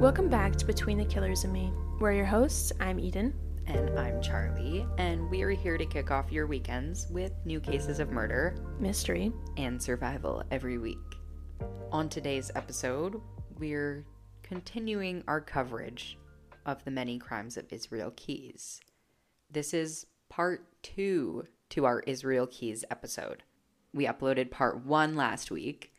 Welcome back to Between the Killers and Me. We're your hosts. I'm Eden. And I'm Charlie, and we are here to kick off your weekends with new cases of murder, Mystery. and survival every week. On today's episode, we're continuing our coverage of the many crimes of Israel Keyes. This is part two to our Israel Keyes episode. We uploaded part one last week.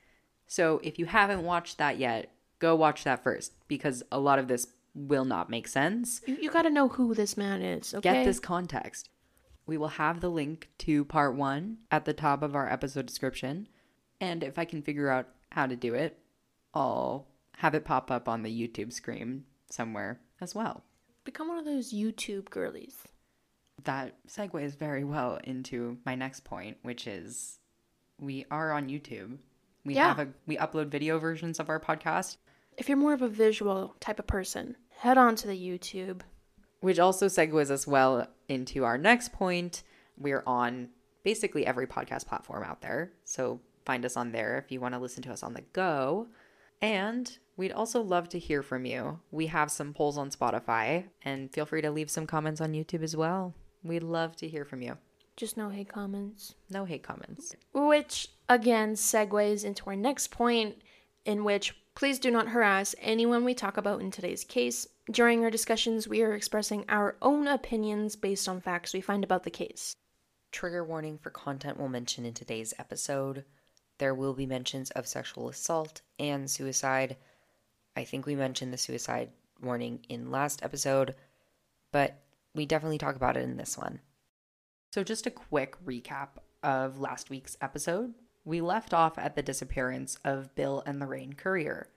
So if you haven't watched that yet, go watch that first because a lot of this will not make sense. You, you gotta know who this man is, okay? Get this context. We will have the link to part one at the top of our episode description. And if I can figure out how to do it, I'll have it pop up on the YouTube screen somewhere as well. Become one of those YouTube girlies. That segues very well into my next point, which is we are on YouTube. We Yeah. have a we upload video versions of our podcast, If you're more of a visual type of person, head on to the YouTube. which also segues us well into our next point. We're on basically every podcast platform out there. So find us on there if you want to listen to us on the go. And we'd also love to hear from you. We have some polls on Spotify, and feel free to leave some comments on YouTube as well. We'd love to hear from you. Just no hate comments. No hate comments. Which, again, segues into our next point, in which please do not harass anyone we talk about in today's case. During our discussions, we are expressing our own opinions based on facts we find about the case. Trigger warning for content we'll mention in today's episode. There will be mentions of sexual assault and suicide. I think we mentioned the suicide warning in last episode, but we definitely talk about it in this one. So, just a quick recap of last week's episode. We left off at the disappearance of Bill and Lorraine Currier.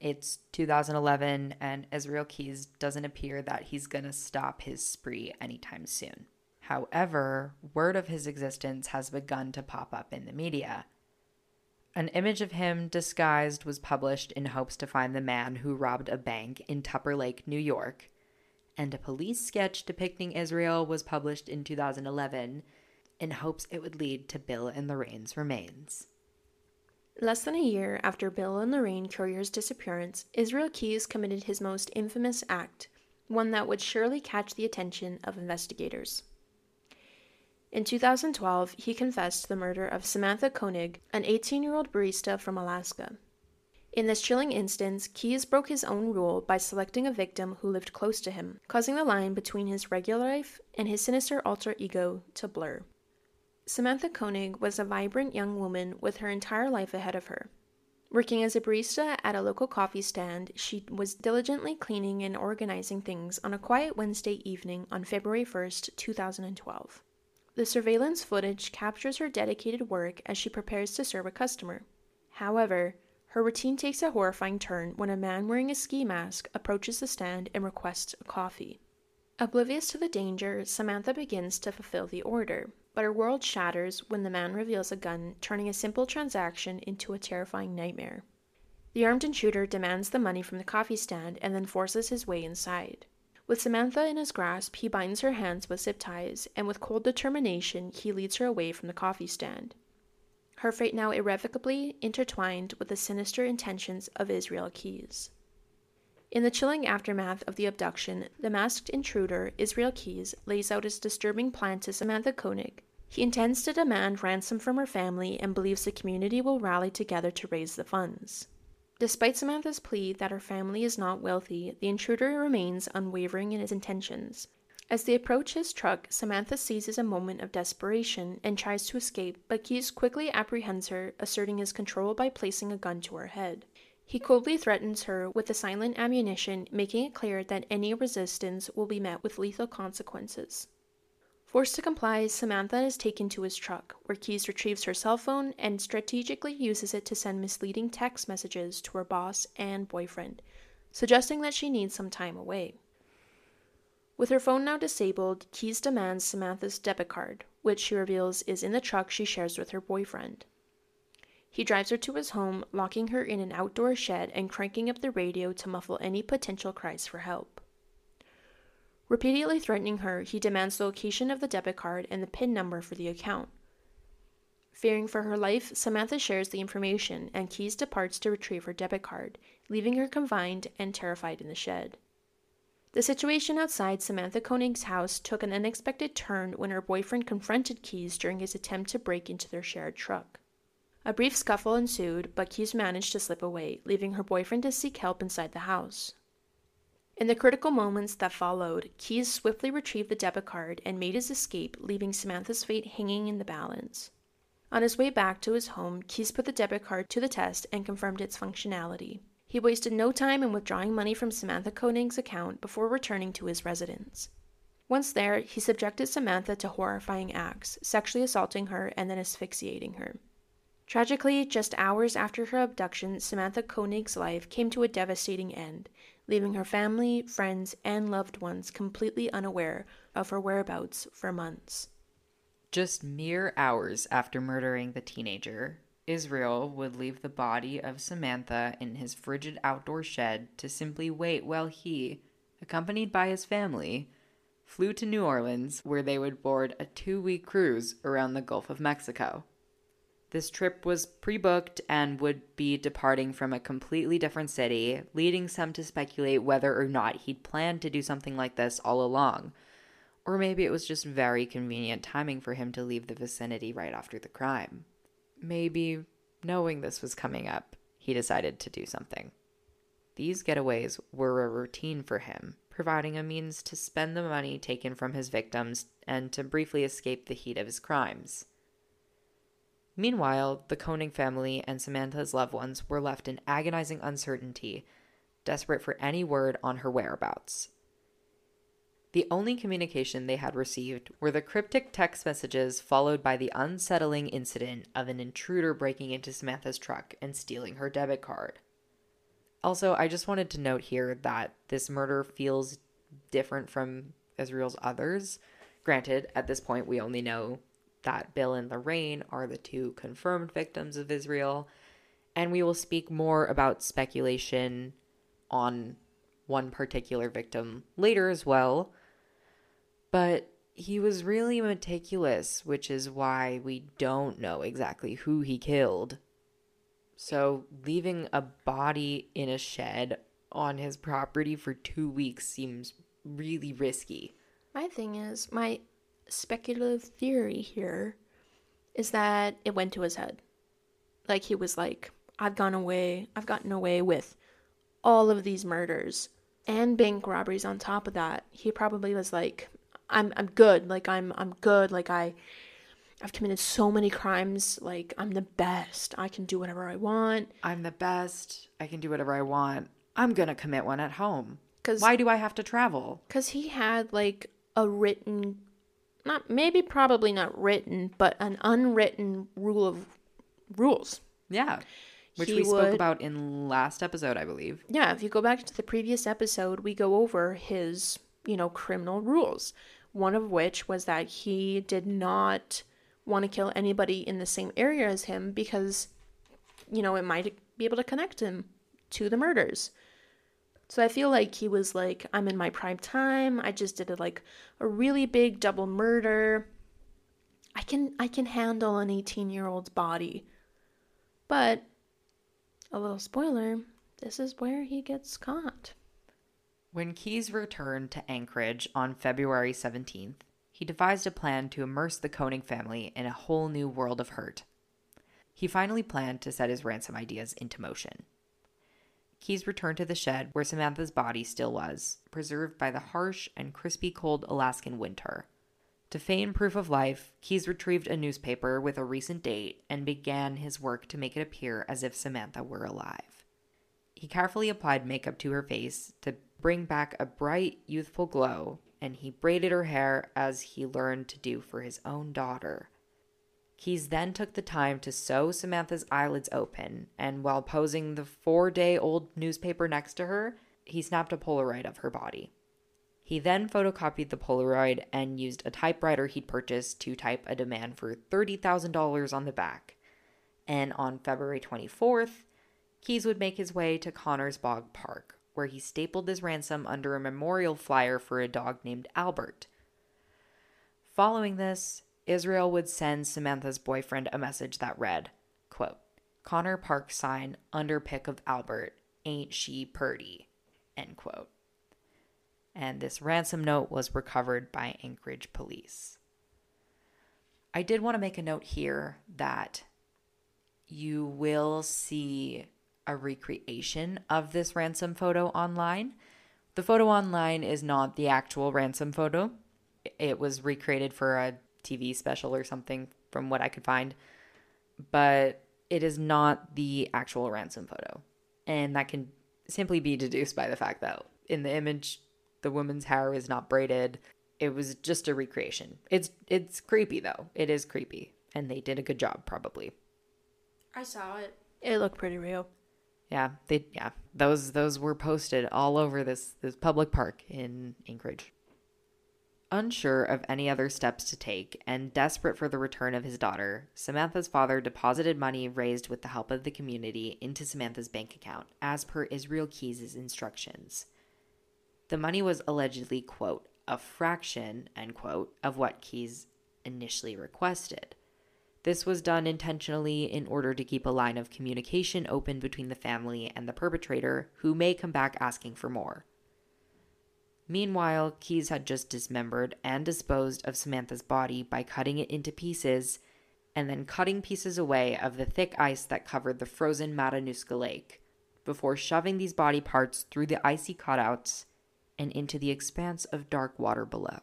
It's 2011, and Israel Keyes doesn't appear that he's gonna stop his spree anytime soon. However, word of his existence has begun to pop up in the media. An image of him disguised was published in hopes to find the man who robbed a bank in Tupper Lake, New York, and a police sketch depicting Israel was published in 2011 in hopes it would lead to Bill and Lorraine's remains. Less than a year after Bill and Lorraine Currier's disappearance, Israel Keyes committed his most infamous act, one that would surely catch the attention of investigators. In 2012, he confessed to the murder of Samantha Koenig, an 18 year old barista from Alaska. In this chilling instance, Keyes broke his own rule by selecting a victim who lived close to him, causing the line between his regular life and his sinister alter ego to blur. Samantha Koenig was a vibrant young woman with her entire life ahead of her. Working as a barista at a local coffee stand, she was diligently cleaning and organizing things on a quiet Wednesday evening on February 1st, 2012. The surveillance footage captures her dedicated work as she prepares to serve a customer. However, her routine takes a horrifying turn when a man wearing a ski mask approaches the stand and requests a coffee. Oblivious to the danger, Samantha begins to fulfill the order, but her world shatters when the man reveals a gun, turning a simple transaction into a terrifying nightmare. The armed intruder demands the money from the coffee stand and then forces his way inside. With Samantha in his grasp, he binds her hands with zip ties, and with cold determination, he leads her away from the coffee stand. Her fate now irrevocably intertwined with the sinister intentions of Israel Keyes. In the chilling aftermath of the abduction, the masked intruder, Israel Keyes, lays out his disturbing plan to Samantha Koenig. He intends to demand ransom from her family and believes the community will rally together to raise the funds. Despite Samantha's plea that her family is not wealthy, the intruder remains unwavering in his intentions. As they approach his truck, Samantha seizes a moment of desperation and tries to escape, but Keyes quickly apprehends her, asserting his control by placing a gun to her head. He coldly threatens her with the silent ammunition, making it clear that any resistance will be met with lethal consequences. Forced to comply, Samantha is taken to his truck, where Keyes retrieves her cell phone and strategically uses it to send misleading text messages to her boss and boyfriend, suggesting that she needs some time away. With her phone now disabled, Keyes demands Samantha's debit card, which she reveals is in the truck she shares with her boyfriend. He drives her to his home, locking her in an outdoor shed and cranking up the radio to muffle any potential cries for help. Repeatedly threatening her, he demands the location of the debit card and the PIN number for the account. Fearing for her life, Samantha shares the information and Keyes departs to retrieve her debit card, leaving her confined and terrified in the shed. The situation outside Samantha Koenig's house took an unexpected turn when her boyfriend confronted Keyes during his attempt to break into their shared truck. A brief scuffle ensued, but Keyes managed to slip away, leaving her boyfriend to seek help inside the house. In the critical moments that followed, Keyes swiftly retrieved the debit card and made his escape, leaving Samantha's fate hanging in the balance. On his way back to his home, Keyes put the debit card to the test and confirmed its functionality. He wasted no time in withdrawing money from Samantha Koenig's account before returning to his residence. Once there, he subjected Samantha to horrifying acts, sexually assaulting her and then asphyxiating her. Tragically, just hours after her abduction, Samantha Koenig's life came to a devastating end, leaving her family, friends, and loved ones completely unaware of her whereabouts for months. Just mere hours after murdering the teenager, Israel would leave the body of Samantha in his frigid outdoor shed to simply wait while he, accompanied by his family, flew to New Orleans where they would board a two week cruise around the Gulf of Mexico. This trip was pre booked and would be departing from a completely different city, leading some to speculate whether or not he'd planned to do something like this all along or maybe it was just very convenient timing for him to leave the vicinity right after the crime. Maybe, knowing this was coming up, he decided to do something. These getaways were a routine for him, providing a means to spend the money taken from his victims and to briefly escape the heat of his crimes. Meanwhile, the Koenig family and Samantha's loved ones were left in agonizing uncertainty, desperate for any word on her whereabouts. The only communication they had received were the cryptic text messages followed by the unsettling incident of an intruder breaking into Samantha's truck and stealing her debit card. Also, I just wanted to note here that this murder feels different from Israel's others. Granted, at this point, we only know that Bill and Lorraine are the two confirmed victims of Israel, and we will speak more about speculation on one particular victim later as well. But he was really meticulous, which is why we don't know exactly who he killed. So, leaving a body in a shed on his property for two weeks seems really risky. My thing is, my speculative theory here is that it went to his head. Like he was like, I've gone away, I've gotten away with all of these murders and bank robberies on top of that. He probably was like, I'm I'm good. Like I'm I'm good. Like I I've committed so many crimes. Like I'm the best. I can do whatever I want. I'm the best. I can do whatever I want. I'm going to commit one at home. Cuz Why do I have to travel? Cuz he had like a written not maybe probably not written, but an unwritten rule of rules. Yeah. Which he we spoke about in last episode, I believe. Yeah, if you go back to the previous episode, we go over his, you know, criminal rules one of which was that he did not want to kill anybody in the same area as him because, you know, it might be able to connect him to the murders. So I feel like he was like, I'm in my prime time. I just did a, like a really big double murder. I can I can handle an 18 year old's body. But a little spoiler, this is where he gets caught. When Keyes returned to Anchorage on February 17th, he devised a plan to immerse the Koenig family in a whole new world of hurt. He finally planned to set his ransom ideas into motion. Keyes returned to the shed where Samantha's body still was, preserved by the harsh and crispy cold Alaskan winter. To feign proof of life, Keyes retrieved a newspaper with a recent date and began his work to make it appear as if Samantha were alive. He carefully applied makeup to her face to bring back a bright, youthful glow, and he braided her hair as he learned to do for his own daughter. Keyes then took the time to sew Samantha's eyelids open, and while posing the four day old newspaper next to her, he snapped a Polaroid of her body. He then photocopied the Polaroid and used a typewriter he'd purchased to type a demand for $30,000 on the back. And on February 24th, Keyes would make his way to Connors Bog Park, where he stapled his ransom under a memorial flyer for a dog named Albert. Following this, Israel would send Samantha's boyfriend a message that read, quote, Connor Park sign under pick of Albert, ain't she purty, end quote. And this ransom note was recovered by Anchorage police. I did want to make a note here that you will see a recreation of this ransom photo online. The photo online is not the actual ransom photo. It was recreated for a TV special or something from what I could find, but it is not the actual ransom photo. And that can simply be deduced by the fact that in the image the woman's hair is not braided. It was just a recreation. It's it's creepy though. It is creepy and they did a good job probably. I saw it. It looked pretty real. Yeah, they yeah. Those those were posted all over this this public park in Anchorage. Unsure of any other steps to take and desperate for the return of his daughter, Samantha's father deposited money raised with the help of the community into Samantha's bank account, as per Israel Keyes' instructions. The money was allegedly, quote, a fraction, end quote, of what Keyes initially requested. This was done intentionally in order to keep a line of communication open between the family and the perpetrator, who may come back asking for more. Meanwhile, Keyes had just dismembered and disposed of Samantha's body by cutting it into pieces and then cutting pieces away of the thick ice that covered the frozen Matanuska Lake before shoving these body parts through the icy cutouts and into the expanse of dark water below.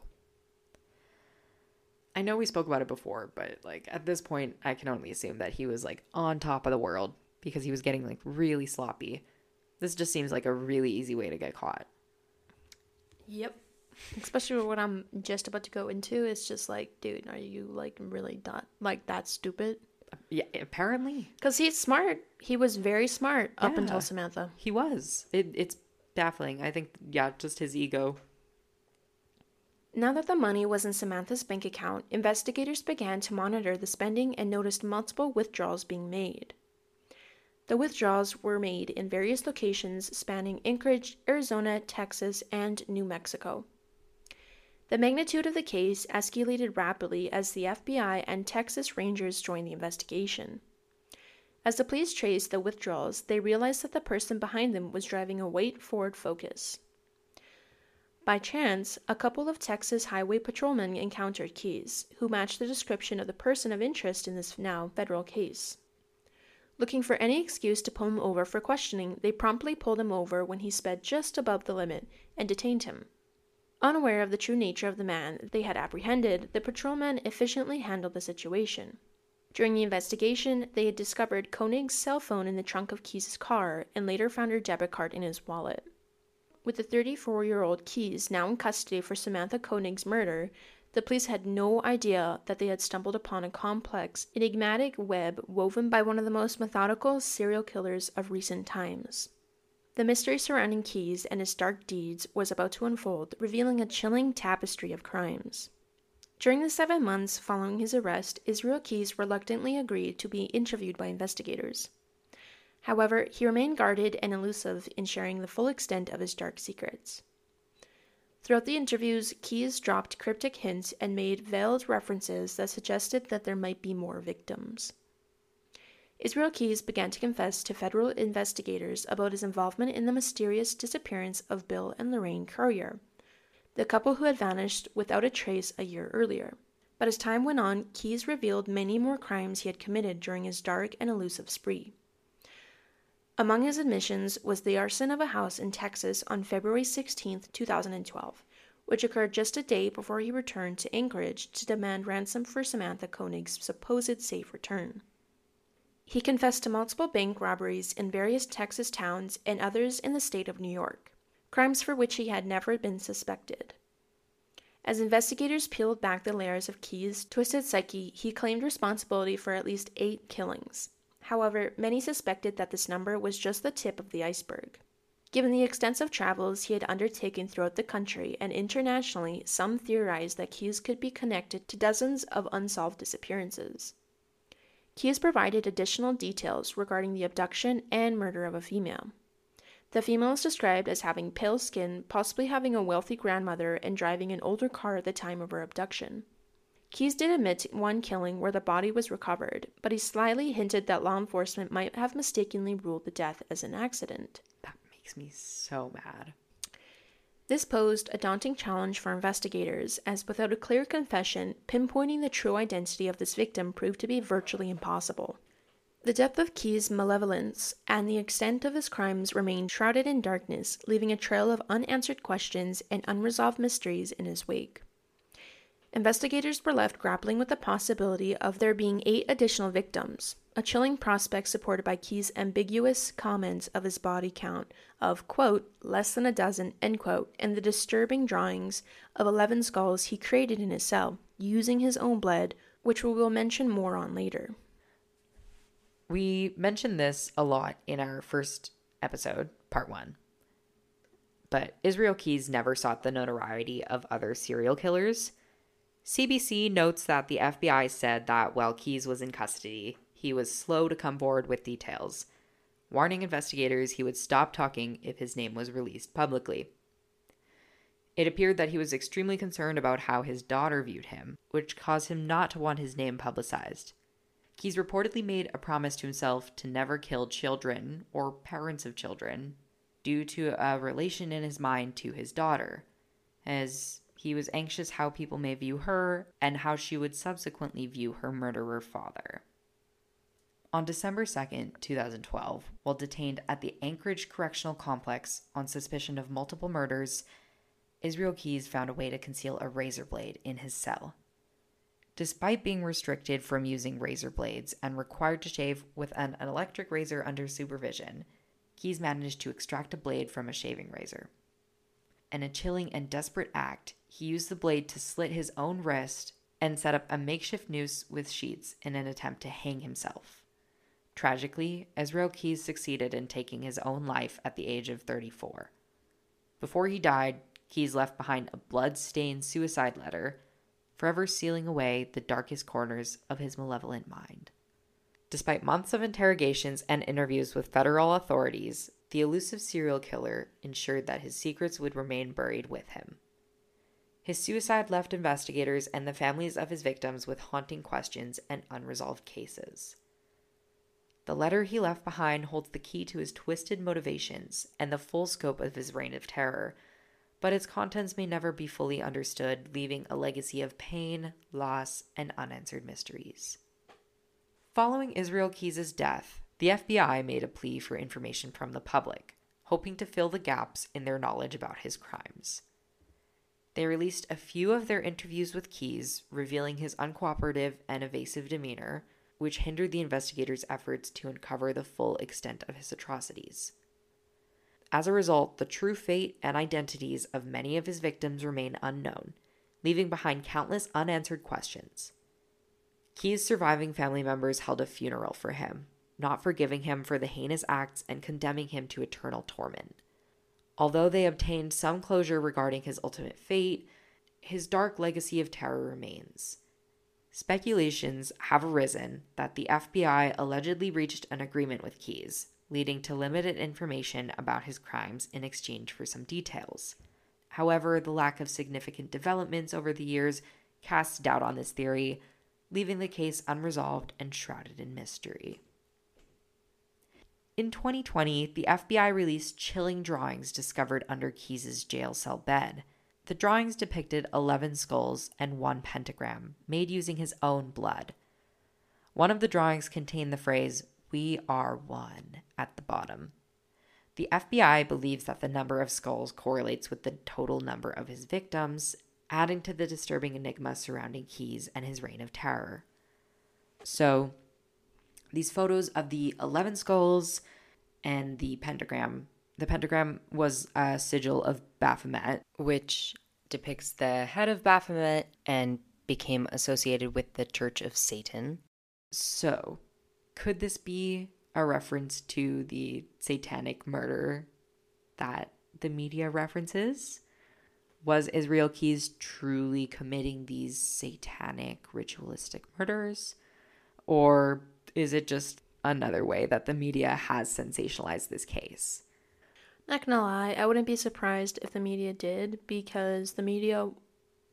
I know we spoke about it before, but like at this point, I can only assume that he was like on top of the world because he was getting like really sloppy. This just seems like a really easy way to get caught. Yep. Especially what I'm just about to go into. It's just like, dude, are you like really not like that stupid? Yeah, apparently. Because he's smart. He was very smart up until Samantha. He was. It, it's baffling. I think, yeah, just his ego. Now that the money was in Samantha's bank account, investigators began to monitor the spending and noticed multiple withdrawals being made. The withdrawals were made in various locations spanning Anchorage, Arizona, Texas, and New Mexico. The magnitude of the case escalated rapidly as the FBI and Texas Rangers joined the investigation. As the police traced the withdrawals, they realized that the person behind them was driving a white Ford Focus. By chance, a couple of Texas highway patrolmen encountered Keyes, who matched the description of the person of interest in this now federal case. Looking for any excuse to pull him over for questioning, they promptly pulled him over when he sped just above the limit and detained him. Unaware of the true nature of the man they had apprehended, the patrolmen efficiently handled the situation. During the investigation, they had discovered Koenig's cell phone in the trunk of Keyes' car and later found her debit card in his wallet. With the 34 year old Keyes now in custody for Samantha Koenig's murder, the police had no idea that they had stumbled upon a complex, enigmatic web woven by one of the most methodical serial killers of recent times. The mystery surrounding Keyes and his dark deeds was about to unfold, revealing a chilling tapestry of crimes. During the seven months following his arrest, Israel Keyes reluctantly agreed to be interviewed by investigators. However, he remained guarded and elusive in sharing the full extent of his dark secrets. Throughout the interviews, Keyes dropped cryptic hints and made veiled references that suggested that there might be more victims. Israel Keyes began to confess to federal investigators about his involvement in the mysterious disappearance of Bill and Lorraine Currier, the couple who had vanished without a trace a year earlier. But as time went on, Keyes revealed many more crimes he had committed during his dark and elusive spree. Among his admissions was the arson of a house in Texas on February 16, 2012, which occurred just a day before he returned to Anchorage to demand ransom for Samantha Koenig's supposed safe return. He confessed to multiple bank robberies in various Texas towns and others in the state of New York, crimes for which he had never been suspected. As investigators peeled back the layers of Keyes' twisted psyche, he claimed responsibility for at least eight killings. However, many suspected that this number was just the tip of the iceberg. Given the extensive travels he had undertaken throughout the country and internationally, some theorized that Keyes could be connected to dozens of unsolved disappearances. Keyes provided additional details regarding the abduction and murder of a female. The female is described as having pale skin, possibly having a wealthy grandmother, and driving an older car at the time of her abduction. Keyes did admit to one killing where the body was recovered, but he slyly hinted that law enforcement might have mistakenly ruled the death as an accident. That makes me so mad. This posed a daunting challenge for investigators, as without a clear confession, pinpointing the true identity of this victim proved to be virtually impossible. The depth of Keyes' malevolence and the extent of his crimes remained shrouded in darkness, leaving a trail of unanswered questions and unresolved mysteries in his wake. Investigators were left grappling with the possibility of there being eight additional victims, a chilling prospect supported by Keyes' ambiguous comments of his body count of, quote, less than a dozen, end quote, and the disturbing drawings of 11 skulls he created in his cell, using his own blood, which we will mention more on later. We mentioned this a lot in our first episode, part one. But Israel Keyes never sought the notoriety of other serial killers CBC notes that the FBI said that while Keyes was in custody, he was slow to come forward with details, warning investigators he would stop talking if his name was released publicly. It appeared that he was extremely concerned about how his daughter viewed him, which caused him not to want his name publicized. Keyes reportedly made a promise to himself to never kill children or parents of children due to a relation in his mind to his daughter, as he was anxious how people may view her and how she would subsequently view her murderer father. On December 2, 2012, while detained at the Anchorage Correctional Complex on suspicion of multiple murders, Israel Keyes found a way to conceal a razor blade in his cell. Despite being restricted from using razor blades and required to shave with an electric razor under supervision, Keyes managed to extract a blade from a shaving razor. In a chilling and desperate act, he used the blade to slit his own wrist and set up a makeshift noose with sheets in an attempt to hang himself. Tragically, Israel Keyes succeeded in taking his own life at the age of 34. Before he died, Keyes left behind a blood stained suicide letter, forever sealing away the darkest corners of his malevolent mind. Despite months of interrogations and interviews with federal authorities, the elusive serial killer ensured that his secrets would remain buried with him. His suicide left investigators and the families of his victims with haunting questions and unresolved cases. The letter he left behind holds the key to his twisted motivations and the full scope of his reign of terror, but its contents may never be fully understood, leaving a legacy of pain, loss, and unanswered mysteries. Following Israel Keyes' death, the FBI made a plea for information from the public, hoping to fill the gaps in their knowledge about his crimes. They released a few of their interviews with Keyes, revealing his uncooperative and evasive demeanor, which hindered the investigators' efforts to uncover the full extent of his atrocities. As a result, the true fate and identities of many of his victims remain unknown, leaving behind countless unanswered questions. Keyes' surviving family members held a funeral for him, not forgiving him for the heinous acts and condemning him to eternal torment. Although they obtained some closure regarding his ultimate fate, his dark legacy of terror remains. Speculations have arisen that the FBI allegedly reached an agreement with Keyes, leading to limited information about his crimes in exchange for some details. However, the lack of significant developments over the years casts doubt on this theory, leaving the case unresolved and shrouded in mystery. In 2020, the FBI released chilling drawings discovered under Keyes' jail cell bed. The drawings depicted 11 skulls and one pentagram, made using his own blood. One of the drawings contained the phrase, We are one, at the bottom. The FBI believes that the number of skulls correlates with the total number of his victims, adding to the disturbing enigma surrounding Keyes and his reign of terror. So, these photos of the 11 skulls and the pentagram. The pentagram was a sigil of Baphomet, which depicts the head of Baphomet and became associated with the Church of Satan. So, could this be a reference to the satanic murder that the media references? Was Israel Keyes truly committing these satanic ritualistic murders? Or is it just another way that the media has sensationalized this case? Not gonna lie, I wouldn't be surprised if the media did because the media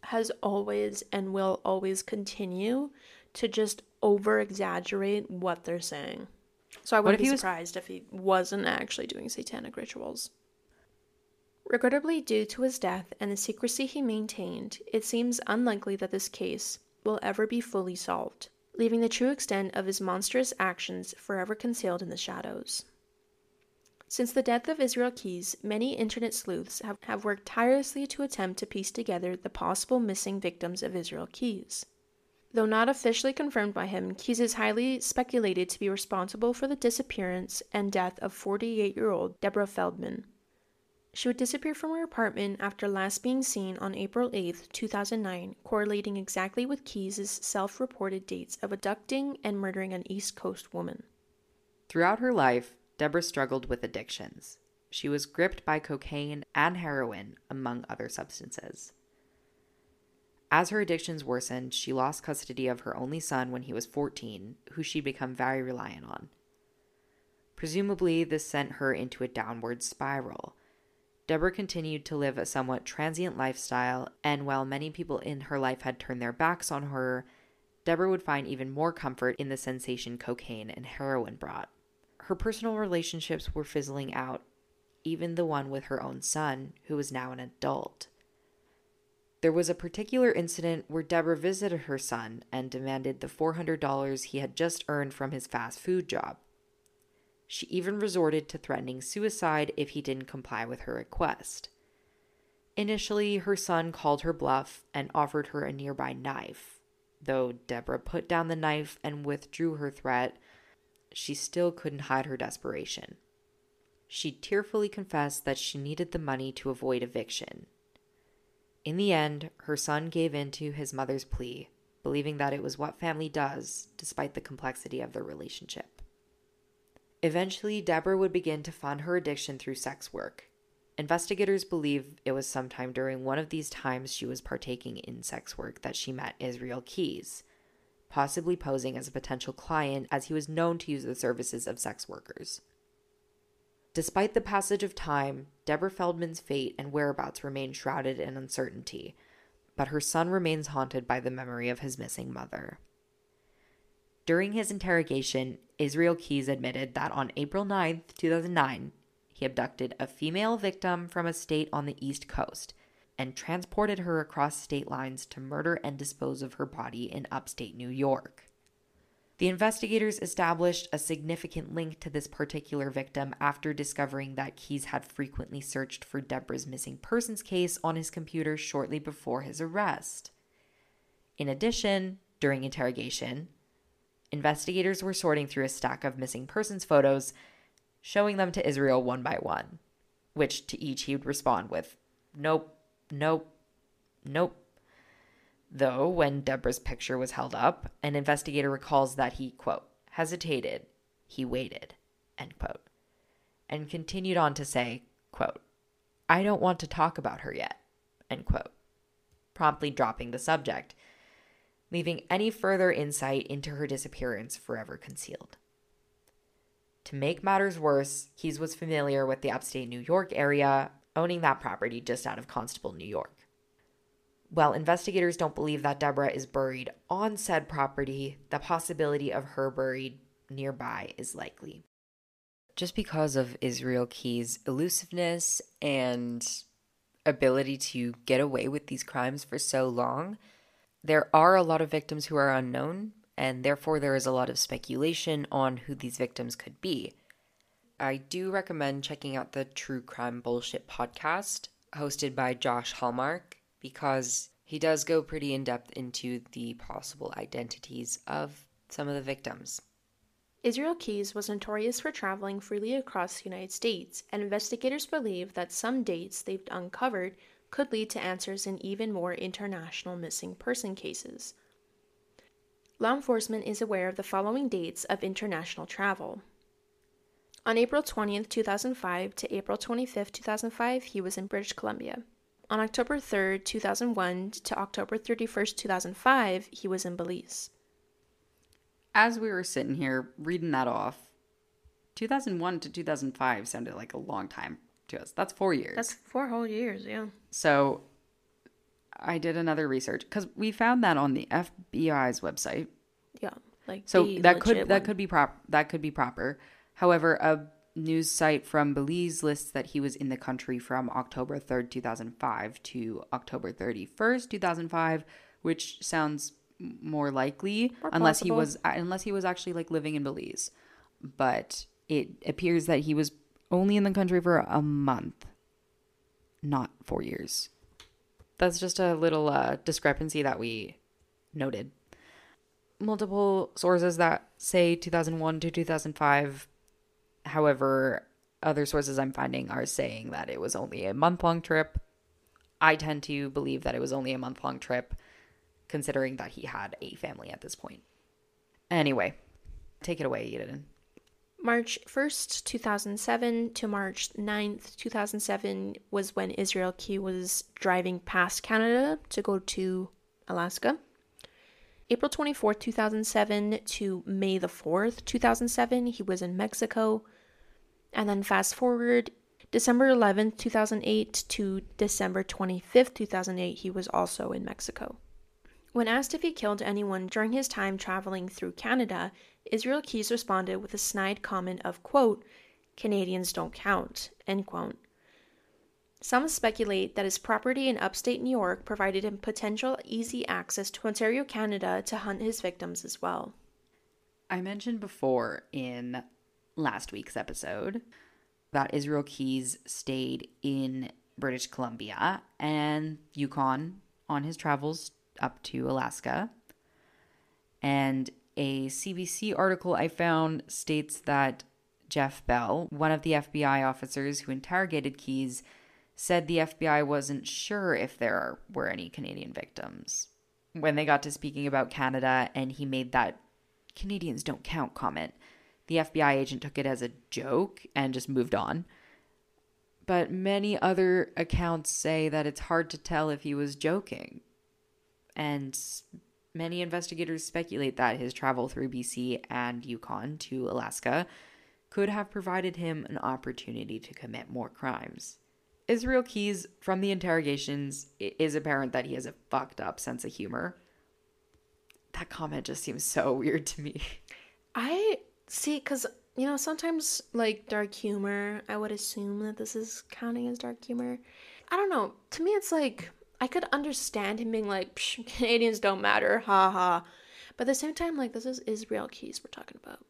has always and will always continue to just over exaggerate what they're saying. So I wouldn't be he was- surprised if he wasn't actually doing satanic rituals. Regrettably, due to his death and the secrecy he maintained, it seems unlikely that this case will ever be fully solved, leaving the true extent of his monstrous actions forever concealed in the shadows. Since the death of Israel Keyes, many internet sleuths have, have worked tirelessly to attempt to piece together the possible missing victims of Israel Keyes. Though not officially confirmed by him, Keyes is highly speculated to be responsible for the disappearance and death of 48 year old Deborah Feldman. She would disappear from her apartment after last being seen on April 8, 2009, correlating exactly with Keyes' self reported dates of abducting and murdering an East Coast woman. Throughout her life, Deborah struggled with addictions. She was gripped by cocaine and heroin, among other substances. As her addictions worsened, she lost custody of her only son when he was 14, who she'd become very reliant on. Presumably, this sent her into a downward spiral. Deborah continued to live a somewhat transient lifestyle, and while many people in her life had turned their backs on her, Deborah would find even more comfort in the sensation cocaine and heroin brought. Her personal relationships were fizzling out, even the one with her own son, who was now an adult. There was a particular incident where Deborah visited her son and demanded the $400 he had just earned from his fast food job. She even resorted to threatening suicide if he didn't comply with her request. Initially, her son called her bluff and offered her a nearby knife. Though Deborah put down the knife and withdrew her threat, she still couldn't hide her desperation. She tearfully confessed that she needed the money to avoid eviction. In the end, her son gave in to his mother's plea, believing that it was what family does, despite the complexity of their relationship. Eventually, Deborah would begin to fund her addiction through sex work. Investigators believe it was sometime during one of these times she was partaking in sex work that she met Israel Keyes, possibly posing as a potential client as he was known to use the services of sex workers. Despite the passage of time, Deborah Feldman's fate and whereabouts remain shrouded in uncertainty, but her son remains haunted by the memory of his missing mother. During his interrogation, Israel Keyes admitted that on April 9, 2009, he abducted a female victim from a state on the East Coast and transported her across state lines to murder and dispose of her body in upstate New York. The investigators established a significant link to this particular victim after discovering that Keyes had frequently searched for Deborah's missing persons case on his computer shortly before his arrest. In addition, during interrogation, investigators were sorting through a stack of missing persons photos, showing them to Israel one by one, which to each he would respond with, Nope, nope, nope. Though, when Deborah's picture was held up, an investigator recalls that he, quote, hesitated, he waited, end quote, and continued on to say, quote, I don't want to talk about her yet, end quote, promptly dropping the subject, leaving any further insight into her disappearance forever concealed. To make matters worse, Keyes was familiar with the upstate New York area, owning that property just out of Constable, New York. While investigators don't believe that Deborah is buried on said property, the possibility of her buried nearby is likely. Just because of Israel Keyes' elusiveness and ability to get away with these crimes for so long, there are a lot of victims who are unknown, and therefore there is a lot of speculation on who these victims could be. I do recommend checking out the True Crime Bullshit podcast hosted by Josh Hallmark because he does go pretty in depth into the possible identities of some of the victims. Israel Keyes was notorious for traveling freely across the United States, and investigators believe that some dates they've uncovered could lead to answers in even more international missing person cases. Law enforcement is aware of the following dates of international travel. On April 20th, 2005 to April 25th, 2005, he was in British Columbia. On October 3rd, 2001 to October 31st, 2005, he was in Belize. As we were sitting here reading that off, 2001 to 2005 sounded like a long time to us. That's four years. That's four whole years, yeah. So I did another research because we found that on the FBI's website. Yeah, like So that could that one. could be prop that could be proper. However, a news site from Belize lists that he was in the country from October 3rd, 2005 to October 31st, 2005, which sounds more likely More unless he was uh, unless he was actually like living in Belize. But it appears that he was only in the country for a month, not 4 years. That's just a little uh, discrepancy that we noted multiple sources that say 2001 to 2005. However, other sources I'm finding are saying that it was only a month long trip. I tend to believe that it was only a month long trip, considering that he had a family at this point. Anyway, take it away, Eden. March 1st, 2007 to March 9th, 2007 was when Israel Key was driving past Canada to go to Alaska. April 24th, 2007 to May the 4th, 2007, he was in Mexico. And then fast forward December 11th, 2008 to December 25th, 2008, he was also in Mexico. When asked if he killed anyone during his time traveling through Canada, Israel Keyes responded with a snide comment of, quote, Canadians don't count, end quote. Some speculate that his property in upstate New York provided him potential easy access to Ontario, Canada to hunt his victims as well. I mentioned before in last week's episode that Israel Keyes stayed in British Columbia and Yukon on his travels up to Alaska. And a CBC article I found states that Jeff Bell, one of the FBI officers who interrogated Keyes, said the FBI wasn't sure if there were any Canadian victims. When they got to speaking about Canada and he made that Canadians don't count comment, the FBI agent took it as a joke and just moved on. But many other accounts say that it's hard to tell if he was joking. And many investigators speculate that his travel through BC and Yukon to Alaska could have provided him an opportunity to commit more crimes. Israel Keyes, from the interrogations, it is apparent that he has a fucked up sense of humor. That comment just seems so weird to me. I see, because, you know, sometimes like dark humor, I would assume that this is counting as dark humor. I don't know. To me, it's like, I could understand him being like, Canadians don't matter, ha ha. But at the same time, like, this is Israel Keyes we're talking about.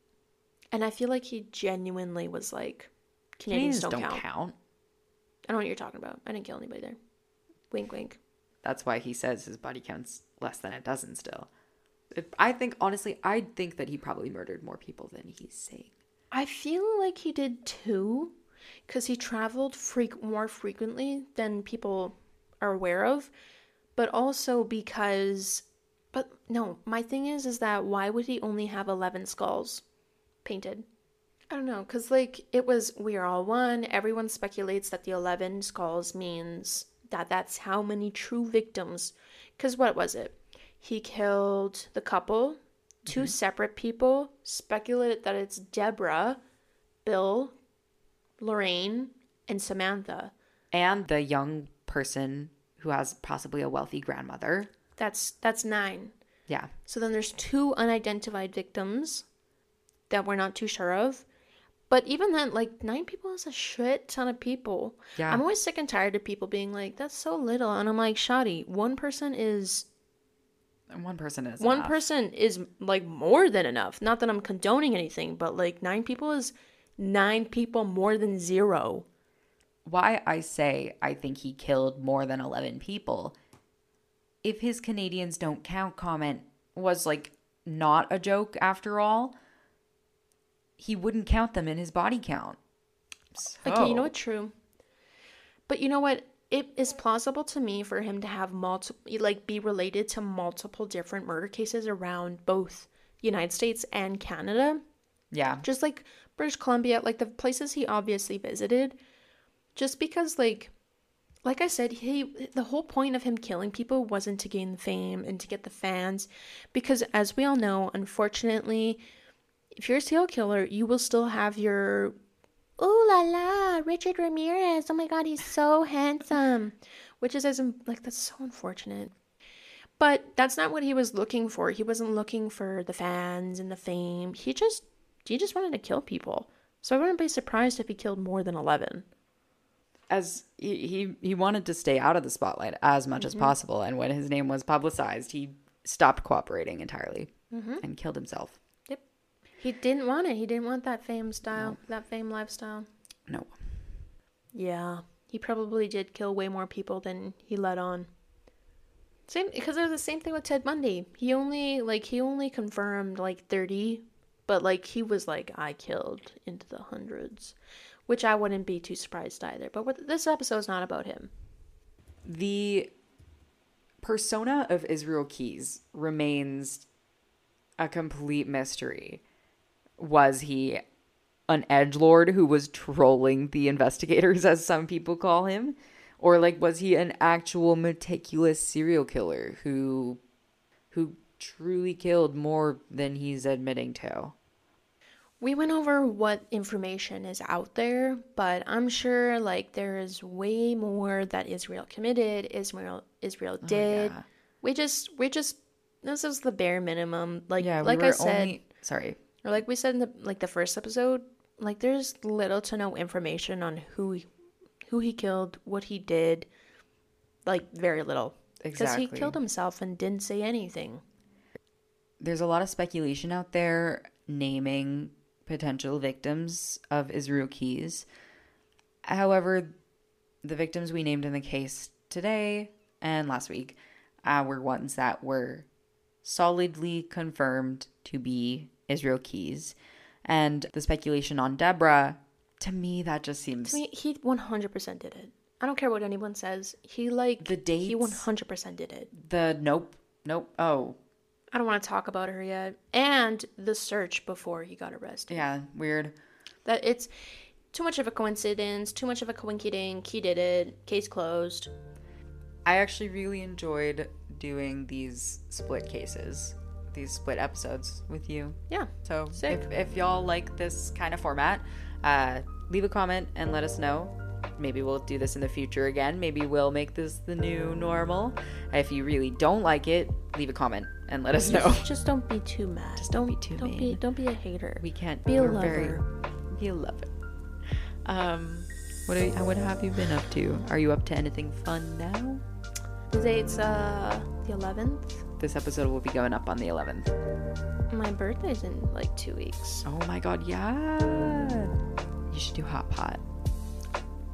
And I feel like he genuinely was like, Canadians, don't, count. count. I don't know what you're talking about. I didn't kill anybody there. Wink, wink. That's why he says his body count's less than a dozen still. If, I think, honestly, I think that he probably murdered more people than he's saying. I feel like he did too, because he traveled freak more frequently than people are aware of, but also because, but no, my thing is, is that why would he only have eleven skulls painted? I don't know, because like it was we are all one. Everyone speculates that the eleven skulls means that that's how many true victims. Because what was it? He killed the couple, 2 mm-hmm. separate people. Speculate that it's Deborah, Bill, Lorraine, and Samantha. And the young person who has possibly a wealthy grandmother. That's that's nine. Yeah. So then there's two unidentified victims that we're not too sure of. But even then, like nine people is a shit ton of people. Yeah. I'm always sick and tired of people being like, "That's so little," and I'm like, "Shoddy, one person is And one person is one enough. person is like more than enough. Not that I'm condoning anything, but like nine people is nine people more than zero. Why I say I think he killed more than 11 people. If his Canadians don't count comment was like not a joke after all, he wouldn't count them in his body count. Okay, you know So- what? True. But you know what? It is plausible to me for him to have multiple, like, be related to multiple different murder cases around both United States and Canada. Yeah. Just like British Columbia, like the places he obviously visited. Just because, like, like I said, he the whole point of him killing people wasn't to gain fame and to get the fans, because as we all know, unfortunately, if you're a serial killer, you will still have your ooh la la, Richard Ramirez. Oh my god, he's so handsome. Which is as like that's so unfortunate. But that's not what he was looking for. He wasn't looking for the fans and the fame. He just he just wanted to kill people. So I wouldn't be surprised if he killed more than 11. As he he, he wanted to stay out of the spotlight as much as mm-hmm. possible, and when his name was publicized, he stopped cooperating entirely mm-hmm. and killed himself. Yep. He didn't want it. He didn't want that fame style, that fame lifestyle. No. Yeah, he probably did kill way more people than he let on. Same because it was the same thing with Ted Bundy. He only like he only confirmed like 30, but like he was like I killed into the hundreds, which I wouldn't be too surprised either. But this episode is not about him. The persona of Israel Keyes remains a complete mystery. Was he an edge lord who was trolling the investigators, as some people call him? Or like was he an actual meticulous serial killer who who truly killed more than he's admitting to? We went over what information is out there, but I'm sure like there is way more that Israel committed, Israel Israel oh, did. yeah. We just we just this is the bare minimum. Like Yeah, we like I said, only sorry. or like we said in the like the first episode, like there's little to no information on who he, who he killed, what he did, like very little. Because he killed himself and didn't say anything. there's a lot of speculation out there naming potential victims of Israel Keyes. However, the victims we named in the case today and last week uh, were ones that were solidly confirmed to be Israel Keyes. And the speculation on Deborah, to me, that just seems To me, he 100% did it. I don't care what anyone says. He like The date. He 100% did it. the nope, nope, oh, I don't want to talk about her yet. And the search before he got arrested. yeah, weird. That it's too much of a coincidence, too much of a coinkydink. He did it. Case closed. I actually really enjoyed doing these split cases, these split episodes with you. Yeah. So if, if y'all like this kind of format, uh, leave a comment and let us know. Maybe we'll do this in the future again. Maybe we'll make this the new normal. If you really don't like it, leave a comment and let us know. Just, just don't be too mad. Just don't be too don't Be, don't be a hater. We can't be a lover. very be a lover. Um, what are you, what have you been up to? Are you up to anything fun now? The date's uh the 11th. This episode will be going up on the 11th. My birthday's in like two weeks Oh my god, yeah. You should do hot pot.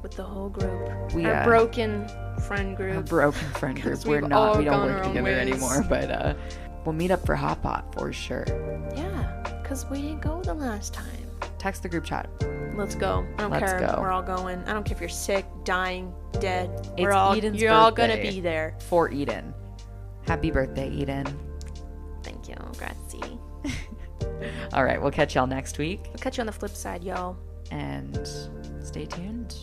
With the whole group. We, Our uh, broken friend group. A broken friend group. 'Cause We're not we don't work together ways. anymore, but uh we'll meet up for hot pot for sure. Yeah, because we didn't go the last time. Text the group chat. Let's go. I don't Let's care. go. We're all going. I don't care if you're sick, dying, dead. We're all Eden's you're all gonna be there. For Eden. Happy birthday, Eden. Thank you. Grazie. All right, we'll catch y'all next week We'll catch you on the flip side, y'all. and stay tuned.